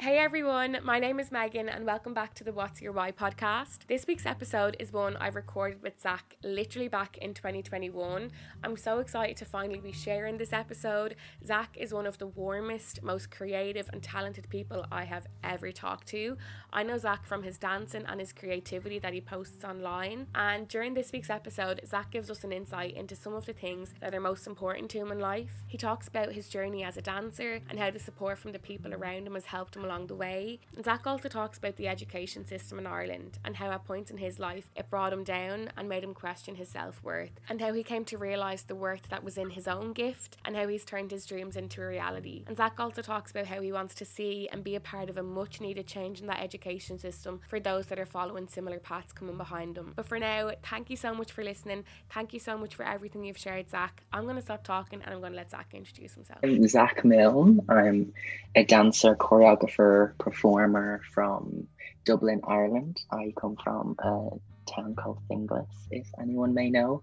Hey everyone, my name is Megan and welcome back to the What's Your Why podcast. This week's episode is one I've recorded with Zacc literally back in 2021. I'm so excited to finally be sharing this episode. Zacc is one of the warmest, most creative and talented people I have ever talked to. I know Zacc from his dancing and his creativity that he posts online. And during this week's episode, Zacc gives us an insight into some of the things that are most important to him in life. He talks about his journey as a dancer and how the support from the people around him has helped him along the way. Zacc also talks about the education system in Ireland and how at points in his life it brought him down and made him question his self worth, and how he came to realise the worth that was in his own gift and how he's turned his dreams into a reality. And Zacc also talks about how he wants to see and be a part of a much needed change in that education system for those that are following similar paths coming behind them. But for now, thank you so much for listening. Thank you so much for everything you've shared, Zacc. I'm going to stop talking and I'm going to let Zacc introduce himself. I'm Zacc Milne. I'm a dancer, choreographer, performer from Dublin, Ireland. I come from a town called Finglas, if anyone may know.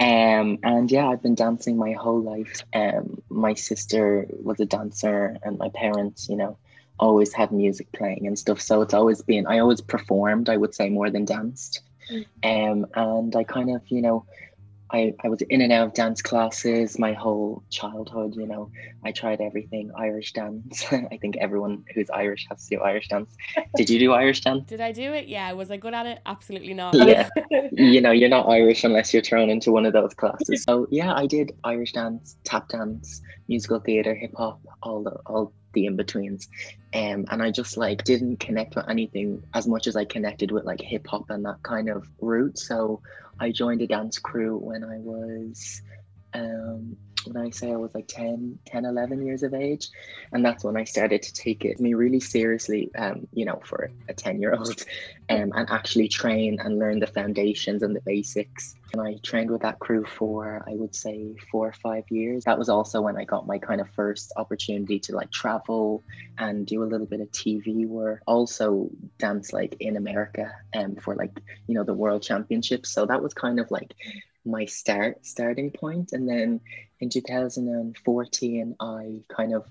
Um, and yeah, I've been dancing my whole life. Um, my sister was a dancer, and my parents, you know, always had music playing and stuff. So it's always been, I always performed, I would say, more than danced. Mm. Um, and I kind of, you know, I, I was in and out of dance classes my whole childhood, you know. I tried everything Irish dance. I think everyone who's Irish has to do Irish dance. Did you do Irish dance? Did I do it? Yeah. Was I good at it? Absolutely not. Yeah. you know, you're not Irish unless you're thrown into one of those classes. So yeah, I did Irish dance, tap dance, musical theatre, hip hop, all the all the in-betweens. Um, and I just like didn't connect with anything as much as I connected with like hip hop and that kind of route. So I joined a dance crew when I was, um, when I say I was like 10, 10, 11 years of age. And that's when I started to take it me really seriously, um, you know, for a 10 year old um, and actually train and learn the foundations and the basics. And I trained with that crew for, I would say, four or five years. That was also when I got my kind of first opportunity to like travel and do a little bit of TV work. Also dance like in America and um, for like, you know, the world championships. So that was kind of like my start starting. And then in 2014, I kind of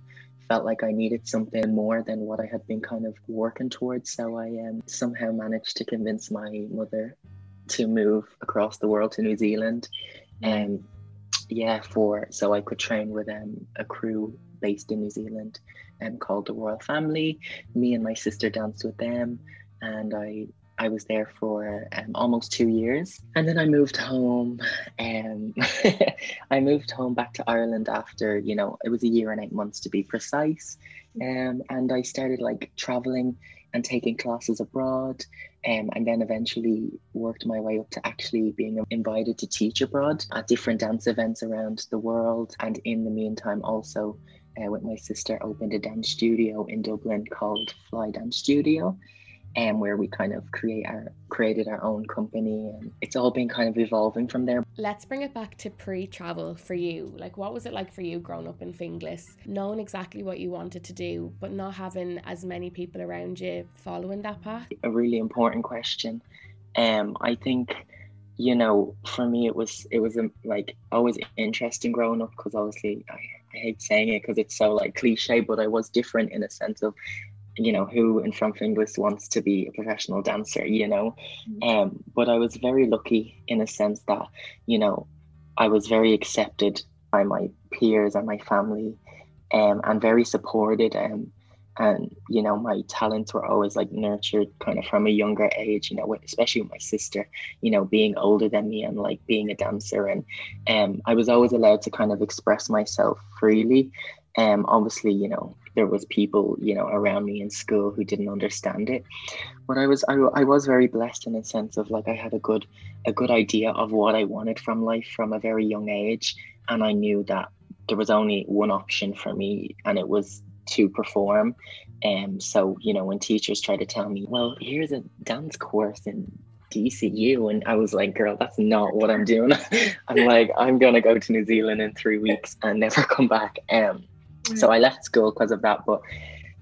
felt like I needed something more than what I had been kind of working towards. So I um, somehow managed to convince my mother to move across the world to New Zealand. And um, yeah, for so I could train with um, a crew based in New Zealand and um, called the Royal Family. Me and my sister danced with them, and I I was there for um, almost two years, and then I moved home. Um, I moved home back to Ireland after you know it was a year and eight months to be precise, um, and I started like traveling and taking classes abroad, um, and then eventually worked my way up to actually being invited to teach abroad at different dance events around the world. And in the meantime, also uh, with my sister, opened a dance studio in Dublin called Fly Dance Studio and where we kind of create our created our own company and it's all been kind of evolving from there. Let's bring it back to pre-travel for you. Like what was it like for you growing up in finglas knowing exactly what you wanted to do but not having as many people around you following that path? A really important question. Um i think you know for me it was it was um, like always interesting growing up because obviously I, I hate saying it because it's so like cliche but i was different in a sense of you know who in Finglas wants to be a professional dancer you know? Mm-hmm. um but I was very lucky in a sense that you know I was very accepted by my peers and my family um and very supported um and you know my talents were always like nurtured kind of from a younger age you know especially with my sister you know being older than me and like being a dancer. And um I was always allowed to kind of express myself freely. Um obviously you know there was people you know around me in school who didn't understand it but i was I, I was very blessed in a sense of like i had a good a good idea of what i wanted from life from a very young age and i knew that there was only one option for me and it was to perform and um, so you know when teachers try to tell me well here's a dance course in DCU. And I was like, girl, that's not what I'm doing. I'm like, I'm going to go to New Zealand in three weeks and never come back. Um, Mm. so I left school because of that. But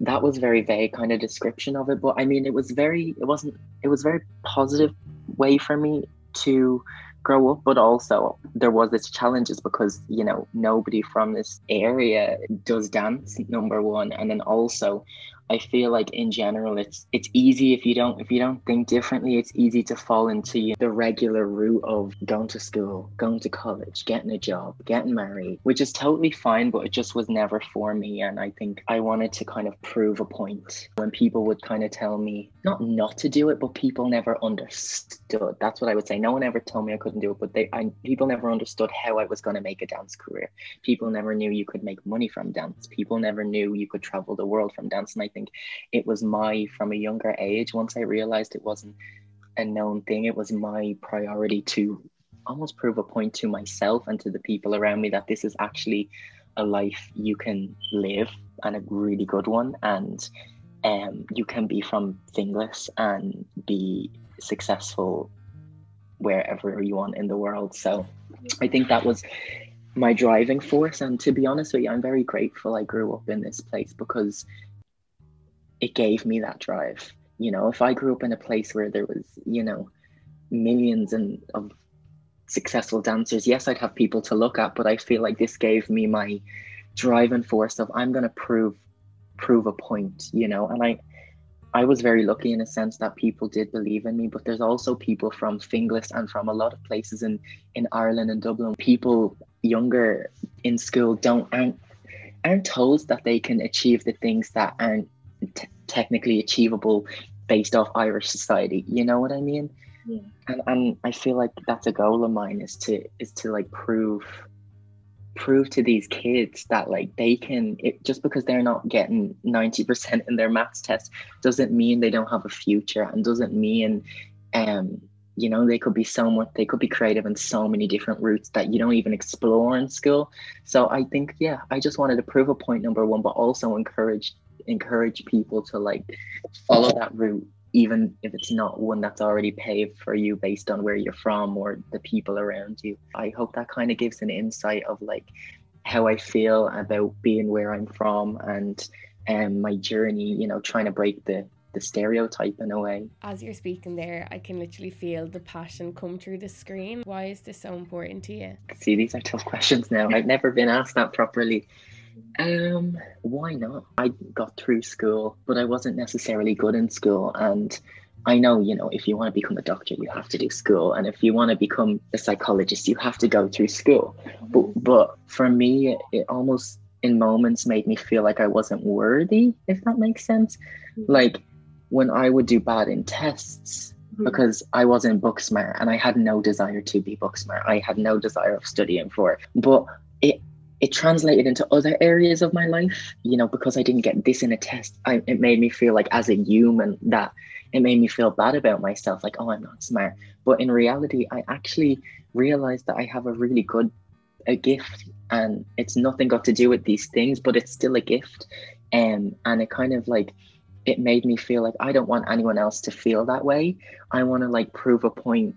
that was very vague kind of description of it. But I mean, it was very, it wasn't, it was very positive way for me to grow up but also there was its challenges because you know nobody from this area does dance number one and then also I feel like in general it's it's easy if you don't if you don't think differently, it's easy to fall into the regular route of going to school, going to college, getting a job, getting married, which is totally fine, but it just was never for me. And I think I wanted to kind of prove a point when people would kind of tell me not not to do it, but people never understood. That's what I would say. No one ever told me I couldn't do it, but they I, people never understood how I was going to make a dance career. People never knew you could make money from dance. People never knew you could travel the world from dance. And I think it was my from a younger age once i realized it wasn't a known thing it was my priority to almost prove a point to myself and to the people around me that this is actually a life you can live and a really good one and um, you can be from Finglas and be successful wherever you want in the world. So I think that was my driving force. And to be honest with you, I'm very grateful I grew up in this place because it gave me that drive. You know, if I grew up in a place where there was, you know, millions and of successful dancers, yes, I'd have people to look at, but I feel like this gave me my driving force of I'm gonna prove prove a point, you know, and I I was very lucky in a sense that people did believe in me, but there's also people from Finglas and from a lot of places in in Ireland and Dublin. People younger in school don't aren't aren't told that they can achieve the things that aren't t- technically achievable based off Irish society. You know what I mean? Yeah. And and I feel like that's a goal of mine is to is to like prove prove to these kids that like they can it, just because they're not getting 90% in their maths test doesn't mean they don't have a future and doesn't mean um you know they could be so much they could be creative in so many different routes that you don't even explore in school so i think yeah i just wanted to prove a point number one but also encourage encourage people to like follow that route even if it's not one that's already paved for you based on where you're from or the people around you i hope that kind of gives an insight of like how i feel about being where i'm from and um, my journey you know trying to break the the stereotype in a way. As you're speaking there, I can literally feel the passion come through the screen. Why is this so important to you? See, these are tough questions now. I've never been asked that properly. Um, why not? I got through school, but I wasn't necessarily good in school. And I know, you know, if you want to become a doctor, you have to do school. And if you want to become a psychologist, you have to go through school. But, but for me, it almost in moments made me feel like I wasn't worthy, if that makes sense. Mm-hmm. Like when I would do bad in tests, mm-hmm. because I wasn't book smart and I had no desire to be book smart. I had no desire of studying for it. But it translated into other areas of my life you know because i didn't get this in a test. I, it made me feel like as a human that it made me feel bad about myself like oh i'm not smart. But in reality i actually realized that i have a really good a gift and it's nothing got to do with these things but it's still a gift. Um, and it kind of like it made me feel like i don't want anyone else to feel that way. I want to like prove a point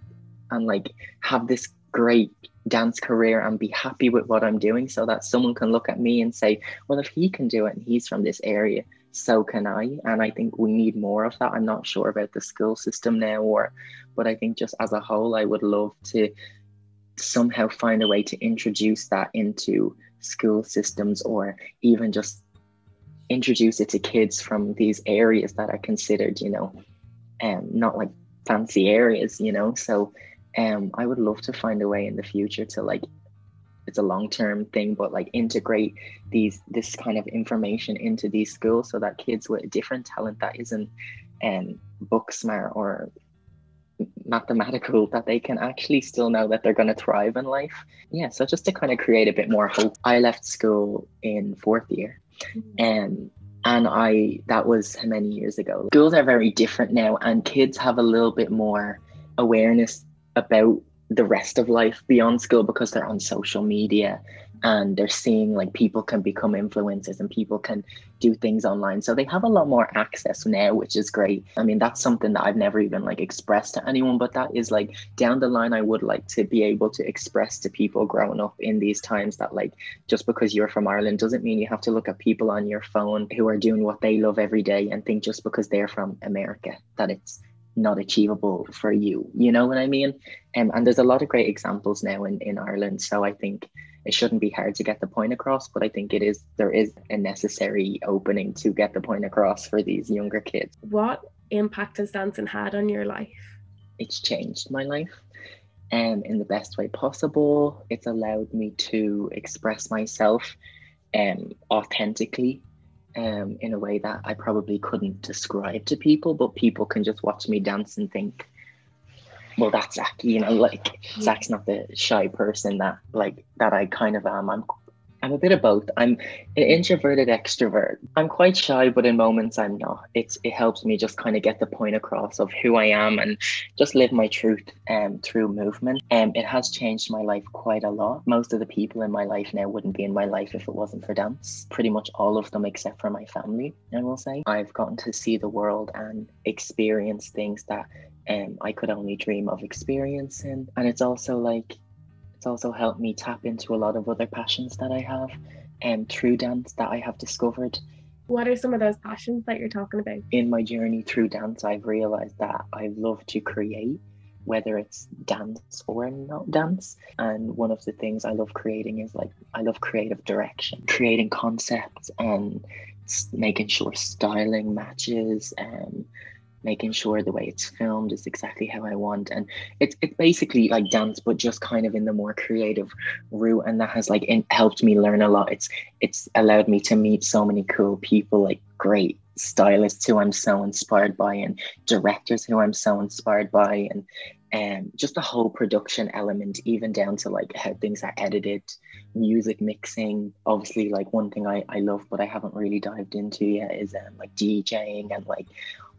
and like have this great dance career and be happy with what I'm doing so that someone can look at me and say, well, if he can do it and he's from this area, so can I. And I think we need more of that. I'm not sure about the school system now or but I think just as a whole I would love to somehow find a way to introduce that into school systems or even just introduce it to kids from these areas that are considered, you know, um not like fancy areas, you know. So um i would love to find a way in the future to like it's a long-term thing but like integrate these this kind of information into these schools so that kids with a different talent that isn't um book smart or mathematical that they can actually still know that they're going to thrive in life. Yeah so just to kind of create a bit more hope. I left school in fourth year and um, and i that was how many years ago. Schools are very different now and kids have a little bit more awareness about the rest of life beyond school because they're on social media and they're seeing like people can become influencers and people can do things online. So they have a lot more access now which is great. I mean that's something that i've never even like expressed to anyone but that is like down the line i would like to be able to express to people growing up in these times that like just because you're from ireland doesn't mean you have to look at people on your phone who are doing what they love every day and think just because they're from america that it's not achievable for you. You know what I mean? Um, and there's a lot of great examples now in, in Ireland. So I think it shouldn't be hard to get the point across, but I think it is there is a necessary opening to get the point across for these younger kids. What impact has dancing had on your life? It's changed my life um, in the best way possible. It's allowed me to express myself um, authentically um, in a way that I probably couldn't describe to people, but people can just watch me dance and think, well, that's Zacc, you know, like Zacc's not the shy person that like that I kind of am. I'm I'm a bit of both. I'm an introverted extrovert. I'm quite shy, but in moments I'm not. It's it helps me just kind of get the point across of who I am and just live my truth um through movement. And um, it has changed my life quite a lot. Most of the people in my life now wouldn't be in my life if it wasn't for dance. Pretty much all of them except for my family, I will say. I've gotten to see the world and experience things that um, I could only dream of experiencing. And it's also like it's also helped me tap into a lot of other passions that I have and um, through dance that I have discovered. What are some of those passions that you're talking about? In my journey through dance, I've realized that I love to create, whether it's dance or not dance. And one of the things I love creating is like, I love creative direction, creating concepts and making sure styling matches and making sure the way it's filmed is exactly how I want. And it's it's basically like dance, but just kind of in the more creative route. And that has like in, helped me learn a lot. It's it's allowed me to meet so many cool people, like great stylists who I'm so inspired by, and directors who I'm so inspired by, and um, just the whole production element, even down to like how things are edited, music mixing. Obviously, like one thing I, I love, but I haven't really dived into yet is um, like DJing and like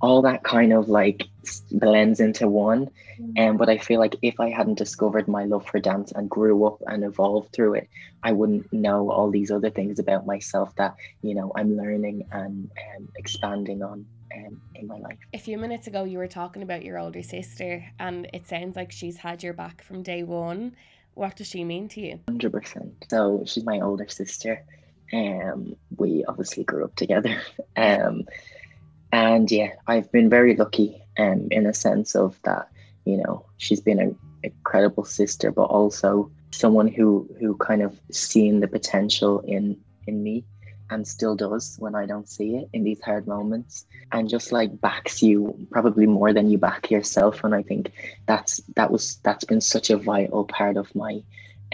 all that kind of like blends into one. And mm. um, but I feel like if I hadn't discovered my love for dance and grew up and evolved through it, I wouldn't know all these other things about myself that you know I'm learning and um, expanding on um, in my life. A few minutes ago, you were talking about your older sister, and it sounds like she's had your back from day one. What does she mean to you? Hundred percent. So she's my older sister. Um, we obviously grew up together. Um, and yeah, I've been very lucky. Um, in a sense of that, you know, she's been an incredible sister, but also someone who who kind of seen the potential in in me and still does when I don't see it in these hard moments and just like backs you probably more than you back yourself and I think that's that was that's been such a vital part of my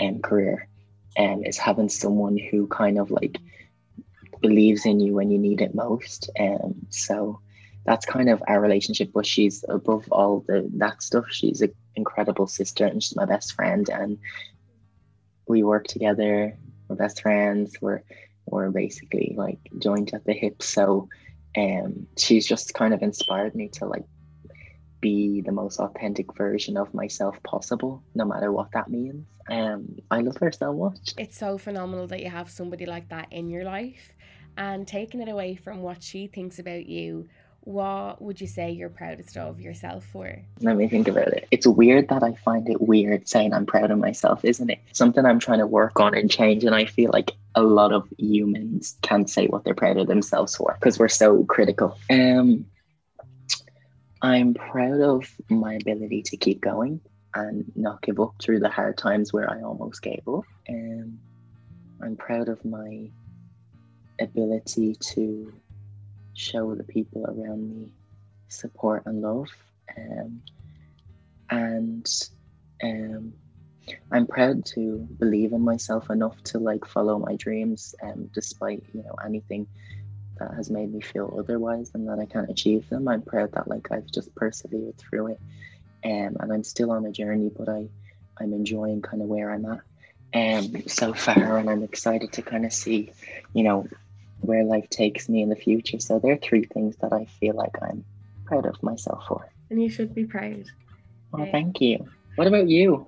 um, career and um, is having someone who kind of like believes in you when you need it most. Um so that's kind of our relationship but she's above all the that stuff. She's an incredible sister and she's my best friend and we work together. We're best friends. We're we're basically like joined at the hip. So um she's just kind of inspired me to like be the most authentic version of myself possible, no matter what that means. Um I love her so much. It's so phenomenal that you have somebody like that in your life and taking it away from what she thinks about you what would you say you're proudest of yourself for? Let me think about it. It's weird that I find it weird saying I'm proud of myself, isn't it? Something I'm trying to work on and change. And I feel like a lot of humans can't say what they're proud of themselves for because we're so critical. Um, I'm proud of my ability to keep going and not give up through the hard times where I almost gave up. Um, I'm proud of my ability to show the people around me support and love. Um, and um, I'm proud to believe in myself enough to like follow my dreams, um, despite you know anything that has made me feel otherwise and that I can't achieve them. I'm proud that like I've just persevered through it, um, and I'm still on a journey, but I I'm enjoying kind of where I'm at um so far, and I'm excited to kind of see, you know, where life takes me in the future. So there are three things that I feel like I'm proud of myself for. And you should be proud. Well, thank you. What about you?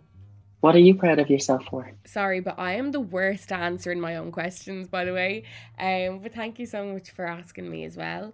What are you proud of yourself for? Sorry, but I am the worst answering my own questions, by the way. Um, but thank you so much for asking me as well.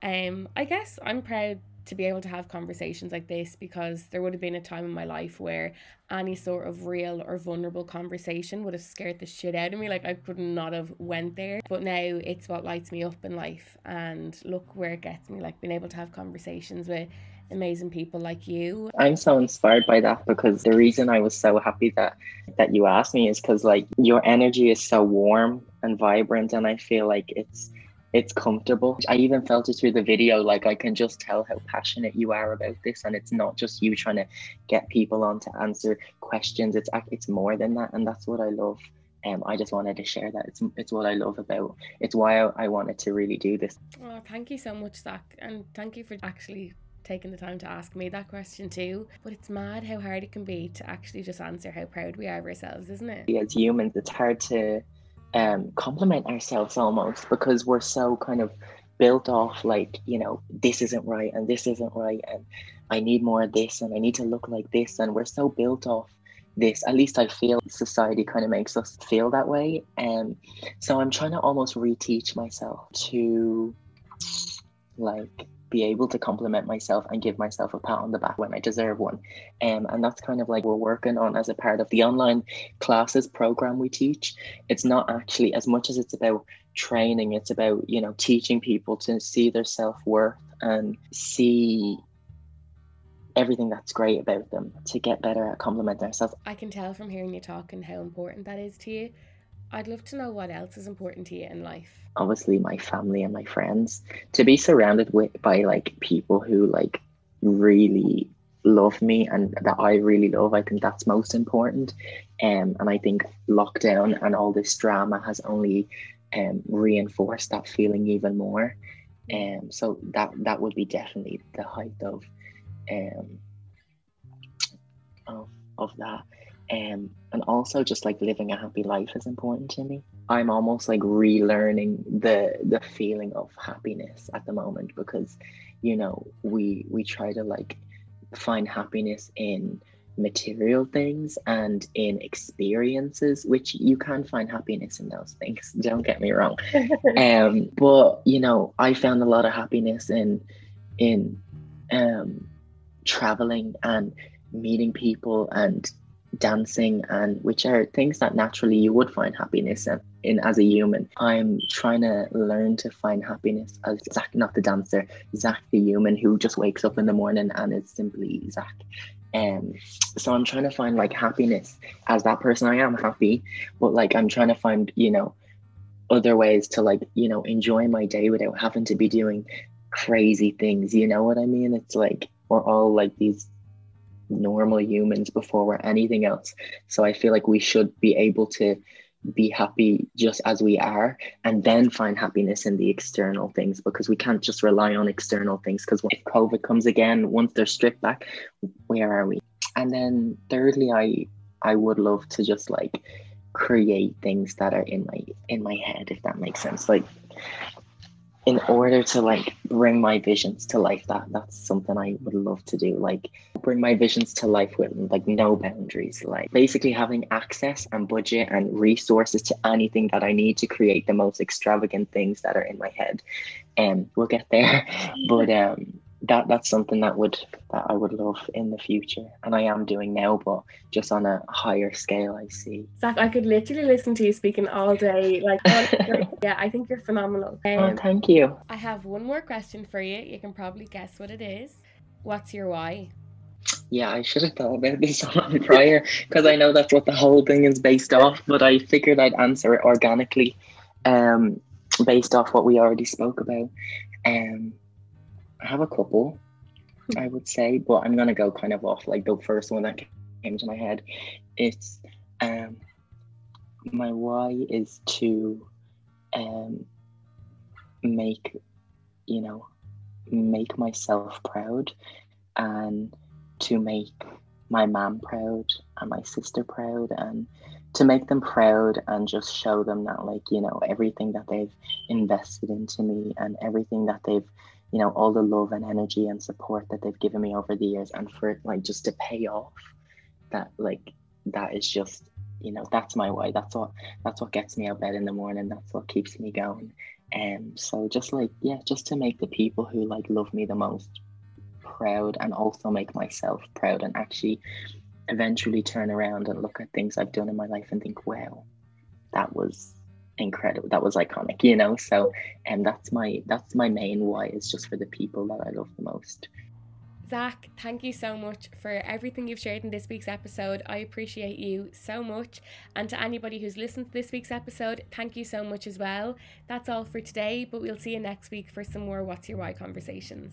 Um, I guess I'm proud to be able to have conversations like this because there would have been a time in my life where any sort of real or vulnerable conversation would have scared the shit out of me like I could not have went there but now it's what lights me up in life and look where it gets me like being able to have conversations with amazing people like you i'm so inspired by that because the reason i was so happy that that you asked me is because like your energy is so warm and vibrant and i feel like it's it's comfortable. I even felt it through the video. Like I can just tell how passionate you are about this, and it's not just you trying to get people on to answer questions. It's it's more than that, and that's what I love. Um, I just wanted to share that. It's it's what I love about. It's why I, I wanted to really do this. Oh, thank you so much, Zacc, and thank you for actually taking the time to ask me that question too. But it's mad how hard it can be to actually just answer how proud we are of ourselves, isn't it? As humans, it's hard to um, compliment ourselves almost because we're so kind of built off like you know this isn't right and this isn't right and i need more of this and i need to look like this and we're so built off this at least i feel society kind of makes us feel that way and um, so i'm trying to almost reteach myself to like be able to compliment myself and give myself a pat on the back when I deserve one. Um, and that's kind of like we're working on as a part of the online classes program we teach. It's not actually as much as it's about training, it's about, you know, teaching people to see their self worth and see everything that's great about them to get better at complimenting ourselves. I can tell from hearing you talk and how important that is to you. I'd love to know what else is important to you in life. Obviously my family and my friends. To be surrounded with by like people who like really love me and that I really love I think that's most important. Um, and I think lockdown and all this drama has only um, reinforced that feeling even more. Um, so that that would be definitely the height of um, of, of that um, and also just like living a happy life is important to me. I'm almost like relearning the the feeling of happiness at the moment because you know we we try to like find happiness in material things and in experiences which you can find happiness in those things don't get me wrong. Um but you know i found a lot of happiness in in um traveling and meeting people and dancing and which are things that naturally you would find happiness in, in as a human. I'm trying to learn to find happiness as zacc not the dancer zacc the human who just wakes up in the morning and is simply zacc. Um so i'm trying to find like happiness. As that person i am happy but like i'm trying to find you know other ways to like you know enjoy my day without having to be doing crazy things. You know what i mean? It's like we're all like these normal humans before we're anything else. So I feel like we should be able to be happy just as we are and then find happiness in the external things because we can't just rely on external things because if covid comes again once they're stripped back where are we and then thirdly i i would love to just like create things that are in my in my head if that makes sense like in order to like bring my visions to life that that's something i would love to do like bring my visions to life with like no boundaries like basically having access and budget and resources to anything that i need to create the most extravagant things that are in my head. And um, we'll get there but um that that's something that would that I would love in the future, and I am doing now, but just on a higher scale. I see. Zacc, I could literally listen to you speaking all day. Like, yeah, I think you're phenomenal. Oh, um, oh, thank you. I have one more question for you. You can probably guess what it is. What's your why? Yeah, I should have thought about this on prior because I know that's what the whole thing is based off. But I figured I'd answer it organically, um, based off what we already spoke about. Um, I have a couple, I would say, but I'm gonna go kind of off like the first one that came to my head. It's um my why is to um make you know make myself proud and to make my mom proud and my sister proud and to make them proud and just show them that like you know everything that they've invested into me and everything that they've you know all the love and energy and support that they've given me over the years and for like just to pay off that like that is just you know that's my why. That's what that's what gets me out of bed in the morning. That's what keeps me going. And um, so just like yeah just to make the people who like love me the most proud and also make myself proud and actually eventually turn around and look at things I've done in my life and think, wow, that was incredible. That was iconic, you know? So and um, that's my that's my main why is just for the people that I love the most. Zacc, thank you so much for everything you've shared in this week's episode. I appreciate you so much. And to anybody who's listened to this week's episode, thank you so much as well. That's all for today, but we'll see you next week for some more What's Your Why conversations.